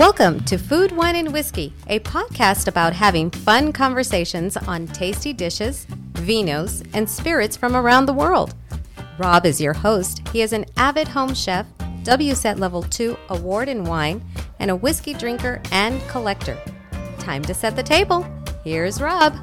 Welcome to Food, Wine, and Whiskey, a podcast about having fun conversations on tasty dishes, vinos, and spirits from around the world. Rob is your host. He is an avid home chef, WSET Level 2 award in wine, and a whiskey drinker and collector. Time to set the table. Here's Rob.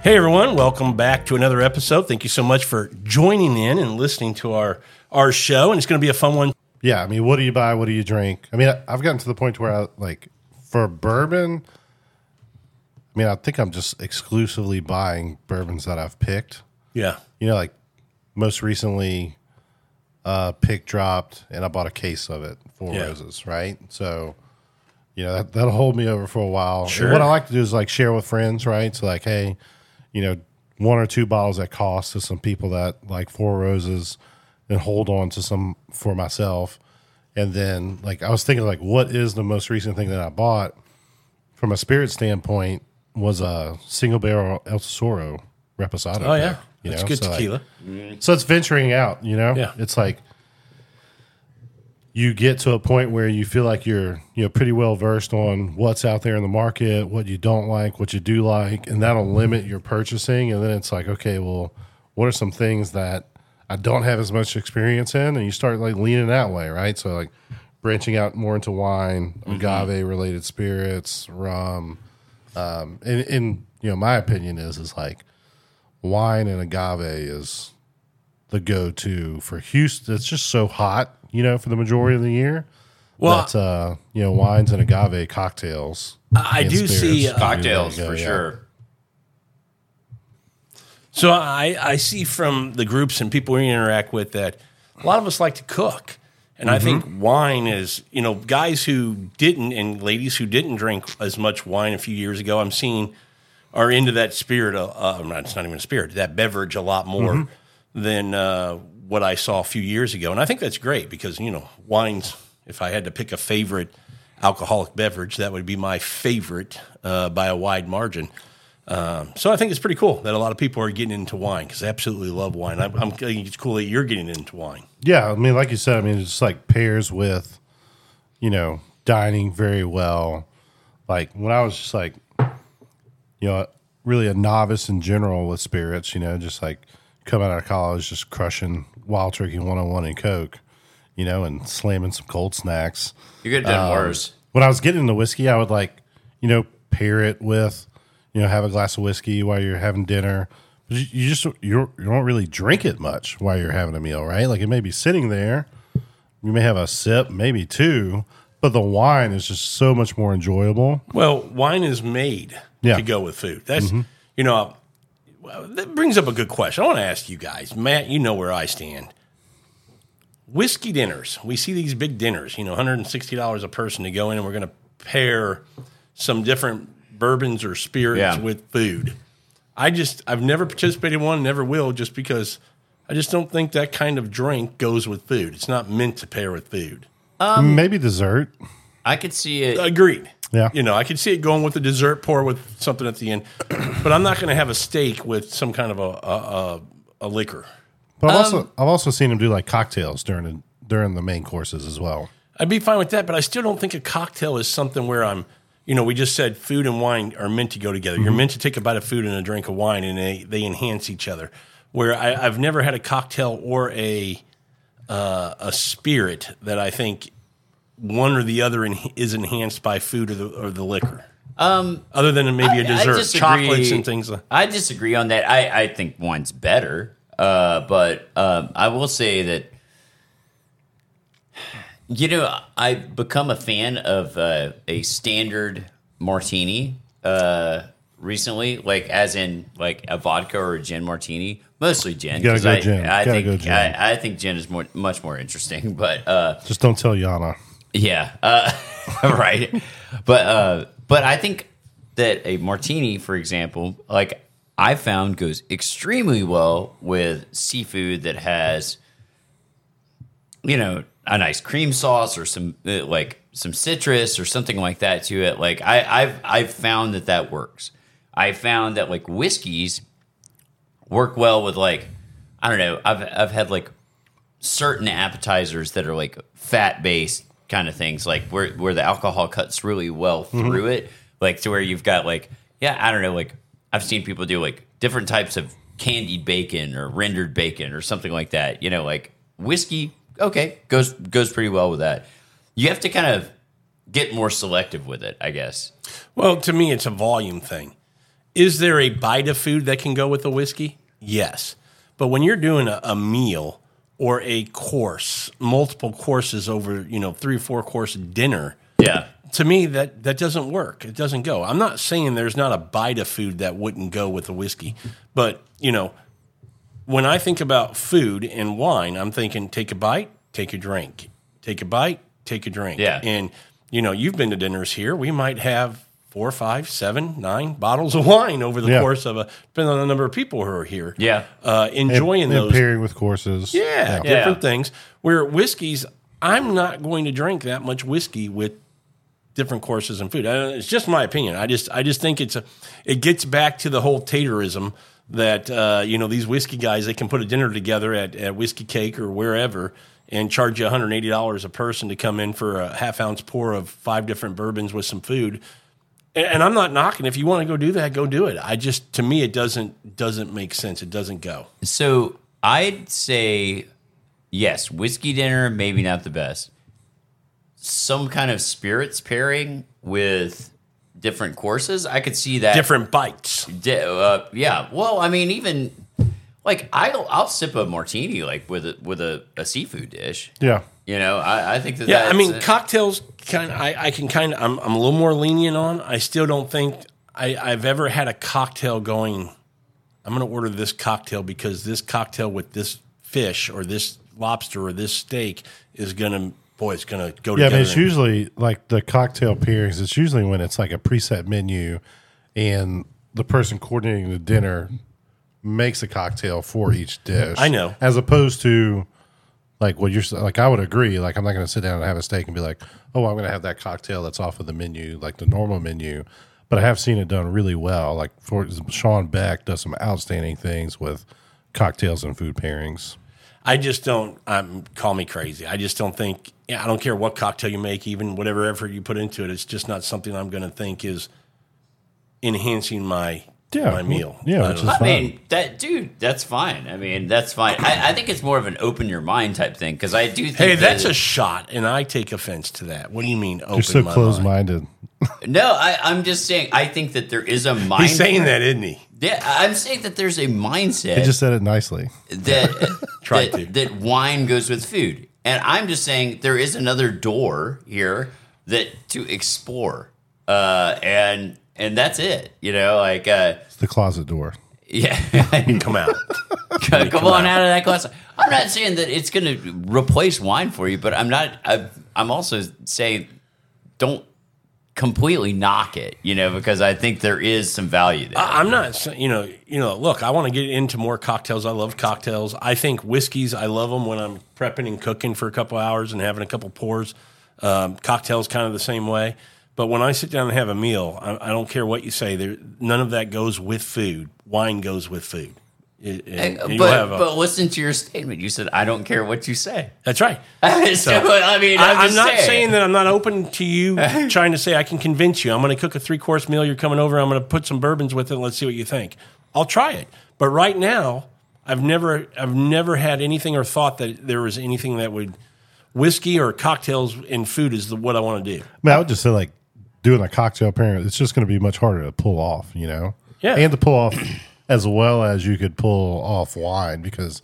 Hey everyone, welcome back to another episode. Thank you so much for joining in and listening to our our show, and it's going to be a fun one. Yeah, I mean, what do you buy? What do you drink? I mean, I- I've gotten to the point where I like for bourbon. I mean, I think I'm just exclusively buying bourbons that I've picked. Yeah, You know, like most recently, uh, pick dropped, and I bought a case of it, Four Yeah. Roses, right? So, you know, that that'll hold me over for a while. And Sure. what I like to do is like share with friends, right? So, like, hey, you know, one or two bottles at cost to some people that like Four Roses, and hold on to some for myself. And then, like, I was thinking, like, what is the most recent thing that I bought from a spirit standpoint was a single barrel El Tesoro Reposado. Oh yeah, you that's know? good So, like, tequila. so it's venturing out, you know? Yeah. It's like you get to a point where you feel like you're, you know, pretty well versed on what's out there in the market, what you don't like, what you do like, and that'll limit your purchasing. And then it's like, okay, well, what are some things that I don't have as much experience in? And you start like leaning that way, right? So like branching out more into wine, agave related spirits, rum. Um, and, and you know, my opinion is is like wine and agave is the go-to for Houston. It's just so hot, you know, for the majority of the year. Well- that, uh, you know, wines and agave cocktails. I do see, uh, cocktails for sure. So I I see from the groups and people we interact with that a lot of us like to cook, and I think wine is you know guys who didn't and ladies who didn't drink as much wine a few years ago. I'm seeing are into that spirit. Uh, uh, not, it's not even a spirit. That beverage a lot more than uh, what I saw a few years ago, and I think that's great because you know wines. If I had to pick a favorite alcoholic beverage, that would be my favorite uh, by a wide margin. Um, so I think it's pretty cool that a lot of people are getting into wine because they absolutely love wine. I'm, I'm I think it's cool that you're getting into wine. Yeah, I mean, like you said, I mean, it's like pairs with, you know, dining very well. Like when I was just like, you know, really a novice in general with spirits, you know, just like coming out of college, just crushing Wild Turkey 101 and Coke, you know, and slamming some cold snacks. You could have done worse. When I was getting into whiskey, I would like, you know, pair it with, you know, have a glass of whiskey while you're having dinner. But you, you just you you don't really drink it much while you're having a meal, right? Like it may be sitting there. You may have a sip, maybe two, but the wine is just so much more enjoyable. Well, wine is made Yeah. to go with food. That's mm-hmm. you know, well, that brings up a good question. I want to ask you guys, Matt. You know where I stand. Whiskey dinners. We see these big dinners. You know, 160 dollars a person to go in, and we're going to pair some different bourbons or spirits Yeah. with food. I just I've never participated in one, never will, just because I just don't think that kind of drink goes with food. It's not meant to pair with food. Um, maybe dessert. I could see it. Agreed. Yeah. You know, I could see it going with a dessert pour with something at the end, but I'm not going to have a steak with some kind of a a, a, a liquor. But I've also um, I've also seen them do like cocktails during the, during the main courses as well. I'd be fine with that, but I still don't think a cocktail is something where I'm. You know, we just said food and wine are meant to go together. You're meant to take a bite of food and a drink of wine, and they they enhance each other. Where I, I've never had a cocktail or a uh, a spirit that I think one or the other en- is enhanced by food or the or the liquor. Um, other than maybe a I- I dessert, chocolates and things. like I disagree on that. I, I think wine's better, uh, but um, I will say that you know I've become a fan of uh, a standard martini uh, recently, like as in like a vodka or a gin martini. Mostly gin. gotta 'cause go I, gin. I Gotta think go gin. I, I think gin is more much more interesting, but. Uh, Just don't tell Yana. Yeah, uh, right. But uh, but I think that a martini, for example, like I found goes extremely well with seafood that has, you know, a nice cream sauce or some uh, like some citrus or something like that to it. Like I, I've I've found that that works. I found that like whiskeys work well with like I don't know. I've I've had like certain appetizers that are like fat based kind of things, like where where the alcohol cuts really well Mm-hmm. through it, like to where you've got like yeah, I don't know, like I've seen people do like different types of candied bacon or rendered bacon or something like that. You know, like whiskey, okay, goes goes pretty well with that. You have to kind of get more selective with it, I guess. Well, to me, it's a volume thing. Is there a bite of food that can go with a whiskey? Yes. But when you're doing a, a meal or a course, multiple courses over, you know, three or four course dinner, Yeah. to me that that doesn't work. It doesn't go. I'm not saying there's not a bite of food that wouldn't go with a whiskey, but you know, when I think about food and wine, I'm thinking take a bite, take a drink, take a bite, take a drink. Yeah. And you know, you've been to dinners here. We might have four, five, seven, nine bottles of wine over the Yeah. course of a depending on the number of people who are here. Yeah. Uh, enjoying and, those and pairing with courses. yeah, Yeah. different things. Where whiskeys, I'm not going to drink that much whiskey with different courses and food. Uh, It's just my opinion. I just I just think it's a it gets back to the whole taterism that uh, you know these whiskey guys they can put a dinner together at, at Whiskey Cake or wherever and charge you 180 dollars a person to come in for a half ounce pour of five different bourbons with some food. And, and I'm not knocking. If you want to go do that, go do it. I just to me it doesn't doesn't make sense. It doesn't go. So I'd say yes, whiskey dinner, maybe not the best. Some kind of spirits pairing with different courses, I could see that. Different bites. Di- uh, yeah. Well, I mean, even like I'll I'll sip a martini like with a with a, a seafood dish. Yeah. You know, I, I think that. Yeah, I that's- mean, cocktails kind of, I, I can kind of, I'm, I'm a little more lenient on. I still don't think I, I've ever had a cocktail going, I'm going to order this cocktail because this cocktail with this fish or this lobster or this steak is going to, boy, it's going to go Yeah, I together. mean, it's and- usually like the cocktail pairings. It's usually when it's like a preset menu, and the person coordinating the dinner makes a cocktail for each dish. I know. as opposed to like what you're like. I would agree. Like, I'm not going to sit down and have a steak and be like, "Oh, I'm going to have that cocktail that's off of the menu, like the normal menu." But I have seen it done really well. Like for Sean Beck does some outstanding things with cocktails and food pairings. I just don't, um, call me crazy. I just don't think, yeah, I don't care what cocktail you make, even whatever effort you put into it. It's just not something I'm going to think is enhancing my, Yeah, my meal. yeah, I which is I fine. mean, that dude, that's fine. I mean, that's fine. I, I think it's more of an open your mind type thing because I do think Hey, that- that's a shot, and I take offense to that. What do you mean? Open You're so my close mind? minded. no. I, I'm just saying. I think that there is a mind. He's saying that, isn't he? Yeah, I'm saying that there's a mindset He just said it nicely. that Tried that, to. that wine goes with food, and I'm just saying there is another door here that to explore, uh, and and that's it. You know, like uh, It's the closet door. yeah. Come out. Come, come on out of that closet. I'm not saying that it's going to replace wine for you, but I'm not. I, I'm also saying don't completely knock it, you know, because I think there is some value there. I- I'm not, you know, you know. Look, I want to get into more cocktails. I love cocktails. I think whiskeys. I love them when I'm prepping and cooking for a couple hours and having a couple pours. Um, cocktails, kind of the same way. But when I sit down and have a meal, I, I don't care what you say. There, none of that goes with food. Wine goes with food. It- and- and but a- but listen to your statement. You said I don't care what you say. that's right. so, I mean, I'm, I, I'm not saying. saying that I'm not open to you trying to say I can convince you. I'm going to cook a three course meal. You're coming over. I'm going to put some bourbons with it. And let's see what you think. I'll try it. But right now, I've never I've never had anything or thought that there was anything that would whiskey or cocktails in food is the, what I want to do. I mean, I would just say like doing a cocktail pairing. It's just going to be much harder to pull off, you know. Yeah. and to pull off as well as you could pull off wine because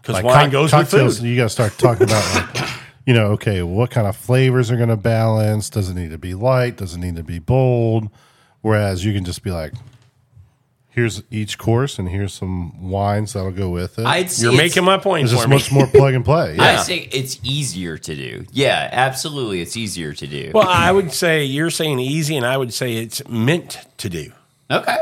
Because like wine cock- goes with cocktails, food. You got to start talking about like, you know, okay, what kind of flavors are going to balance? Does it need to be light? Does it need to be bold? Whereas you can just be like, here's each course and here's some wines that'll go with it. I'd You're making my point it's for just me. much more plug and play. I Yeah. think it's easier to do. Yeah, absolutely, it's easier to do. Well, I would say you're saying easy, and I would say it's meant to do. Okay.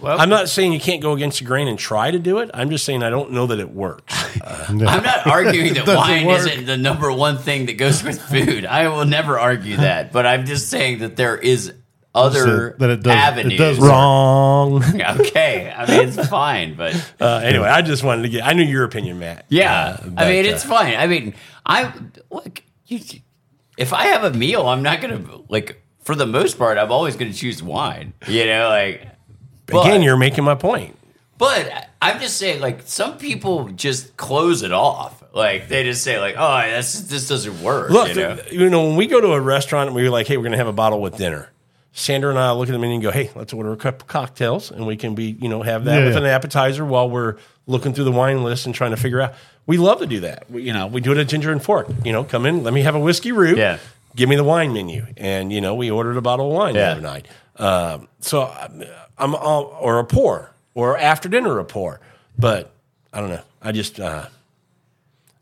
Well, I'm not saying you can't go against the grain and try to do it. I'm just saying I don't know that it works. I'm not arguing that wine work. isn't the number one thing that goes with food. I will never argue that, but I'm just saying that there is other that it does- it does. Wrong. okay, I mean it's fine, but Uh, anyway, I just wanted to get. I knew your opinion, Matt. yeah, Uh, I mean but, it's uh, fine. I mean, I look. You, if I have a meal, I'm not gonna like. For the most part, I'm always gonna choose wine. You know, like. but- Again, you're making my point. But I'm just saying, like some people just close it off. Like they just say, like, "Oh, this this doesn't work." Look, you know? you know, when we go to a restaurant and we're like, hey, we're going to have a bottle with dinner. Sandra and I look at the menu and go, hey, let's order a couple cocktails and we can be, you know, have that Yeah, with yeah. an appetizer while we're looking through the wine list and trying to figure out. We love to do that. We, you know, we do it at Ginger and Fork. You know, come in, let me have a whiskey root. Yeah. Give me the wine menu. And, you know, we ordered a bottle of wine Yeah. the other night. Um, so I'm, I'm all, or a pour or after dinner a pour. But I don't know. I just, uh,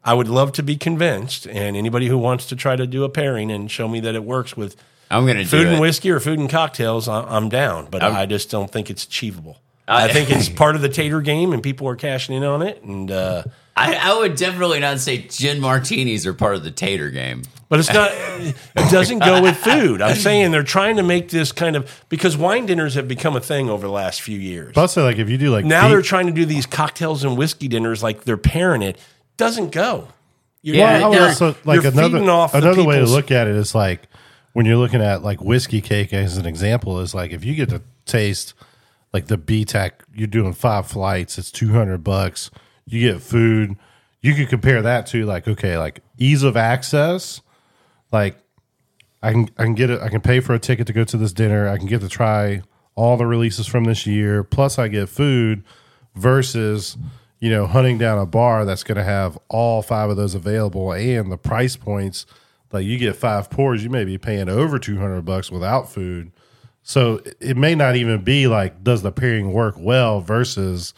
I would love to be convinced, and anybody who wants to try to do a pairing and show me that it works with I'm gonna food and it. whiskey or food and cocktails, I'm down. But I'm- I just don't think it's achievable. I- I think it's part of the tater game, and people are cashing in on it. And uh, I, I would definitely not say gin martinis are part of the tater game. but it's not. It doesn't go with food. I'm saying they're trying to make this kind of because wine dinners have become a thing over the last few years. But I'll like if you do like now beef- they're trying to do these cocktails and whiskey dinners like they're pairing it. Doesn't go. You're, Yeah, Well, I would they're- also like you're another feeding off the another way to look at it is like when you're looking at like whiskey cake as an example is like if you get to taste like the BTAC, you're doing five flights, it's two hundred bucks. You get food. You could compare that to like okay, like ease of access. Like I can I can get it. I can pay for a ticket to go to this dinner. I can get to try all the releases from this year. Plus, I get food versus you know hunting down a bar that's going to have all five of those available and the price points. Like you get five pours, you may be paying over two hundred bucks without food. So it- it may not even be like does the pairing work well versus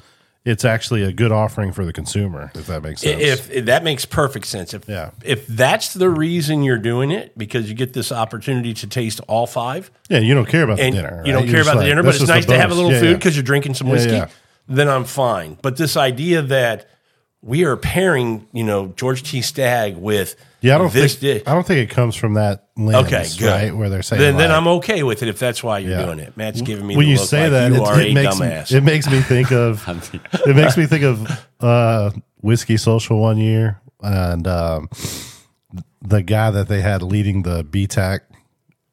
it's actually a good offering for the consumer if that makes sense. If, if that makes perfect sense, if Yeah. if that's the reason you're doing it because you get this opportunity to taste all five, yeah, you don't care about the dinner. you don't You're care about the dinner, but it's nice to have a little Yeah, food yeah. because you're drinking some whiskey, yeah. then I'm fine. But this idea that we are pairing, you know, George T. Stagg with Yeah, I don't this think dish. I don't think it comes from that lens. Okay, good. Right, where they're saying then, then I'm okay with it if that's why you're Yeah. doing it. Matt's giving me when the you look say like that, you it, are it a makes dumbass. it makes me think of it makes me think of uh, whiskey social one year and um, the guy that they had leading the BTAC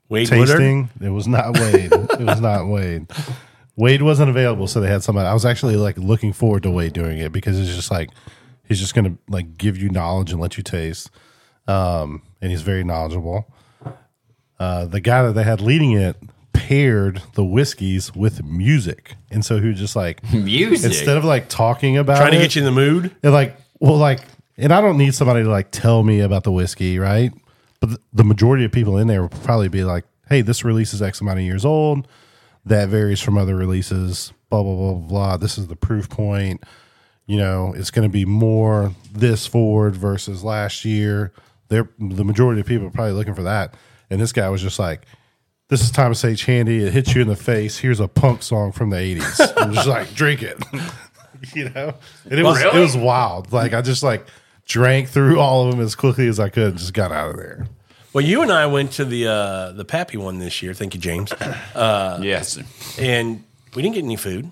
Wade Woodard. tasting. It was not Wade. it was not Wade. Wade wasn't available, so they had somebody. I was actually like looking forward to Wade doing it because it's just like he's just gonna like give you knowledge and let you taste, um, and he's very knowledgeable. Uh, the guy that they had leading it paired the whiskeys with music, and so he was just like Music. instead of like talking about Trying to it, get you in the mood. and like, well, like, and I don't need somebody to like tell me about the whiskey, right? But th- the majority of people in there will probably be like, hey, this release is X amount of years old. That varies from other releases, blah, blah, blah, blah, blah. This is the proof point. You know, it's going to be more this forward versus last year. They're, the majority of people are probably looking for that. And this guy was just like, this is Thomas H. Handy. It hits you in the face. Here's a punk song from the 80s. I'm just like, drink it. you know? And it was it was wild. Like I just like drank through all of them as quickly as I could and just got out of there. Well, you and I went to the uh, the Pappy one this year. Thank you, James. yes. and we didn't get any food.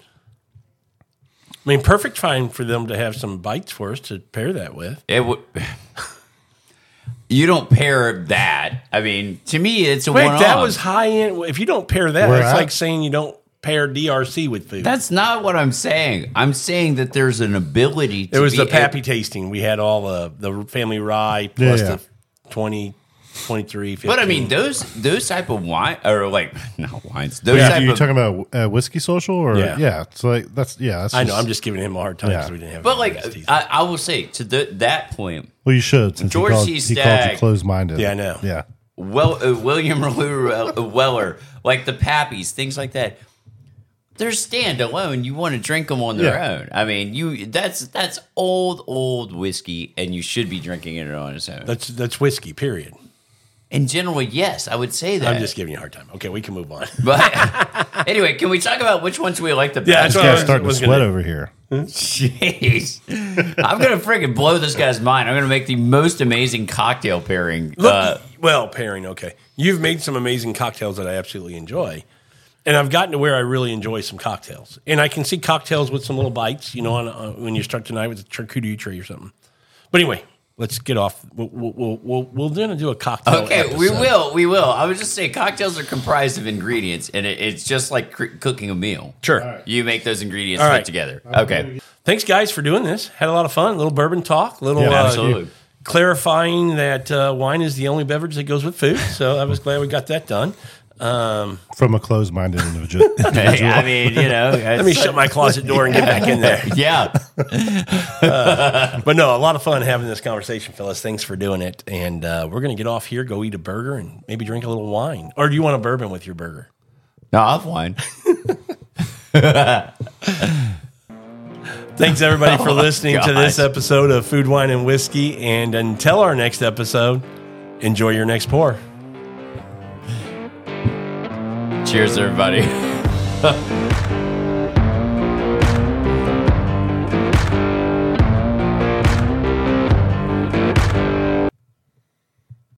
I mean, perfect time for them to have some bites for us to pair that with. It would. You don't pair that. I mean, to me, it's a Wait, one. that was high end. If you don't pair that, Where it's at? like saying you don't pair DRC with food. That's not what I'm saying. I'm saying that there's an ability. to it was be the able- Pappy tasting. We had all the the family rye Yeah, plus yeah. the 20, 23, 15. But I mean, those those type of wine or like not wines. Those Yeah, type you of. talking about uh, whiskey social or Yeah. yeah? So like that's yeah. That's I know. just- I'm just giving him a hard time because Yeah. we didn't have. but like. I, I will say to the, that point, well, you should since George he called, C. he called you Stagg. closed minded. Yeah, I know. Yeah, well, uh, William Lew- Weller, like the Pappies, things like that. They're standalone. You want to drink them on their Yeah. own. I mean, you that's that's old old whiskey, and you should be drinking it on its own. that's that's whiskey. Period. In general, yes, I would say that. I'm just giving you a hard time. Okay, we can move on. But anyway, can we talk about which ones we like the Yeah, best? that's what I guy's was- starting to was sweat gonna- over here. Jeez, I'm gonna freaking blow this guy's mind. I'm gonna make the most amazing cocktail pairing. Look, uh, well, pairing. Okay, you've made some amazing cocktails that I absolutely enjoy, and I've gotten to where I really enjoy some cocktails. And I can see cocktails with some little bites, you know, on, on when you start tonight with a charcuterie tree or something. But anyway, let's get off. We'll we'll we'll, we'll then do a cocktail. Okay, we will. We will. I would just say cocktails are comprised of ingredients, and it, it's just like cr- cooking a meal. Sure. You make those ingredients All fit right. together. Okay. Thanks, guys, for doing this. Had a lot of fun. A little bourbon talk. A little Yeah, uh, absolutely. clarifying that uh, wine is the only beverage that goes with food. So I was glad we got that done. Um, from a closed-minded individual. Hey, I mean, you know. let me shut my closet door and get back in there. Yeah. But no, a lot of fun having this conversation, fellas. Thanks for doing it. And uh, we're going to get off here, go eat a burger, and maybe drink a little wine. Or do you want a bourbon with your burger? No, I'll have wine. Thanks, everybody, for Oh, listening to this episode of Food, Wine, and Whiskey. And until our next episode, enjoy your next pour. Cheers, everybody.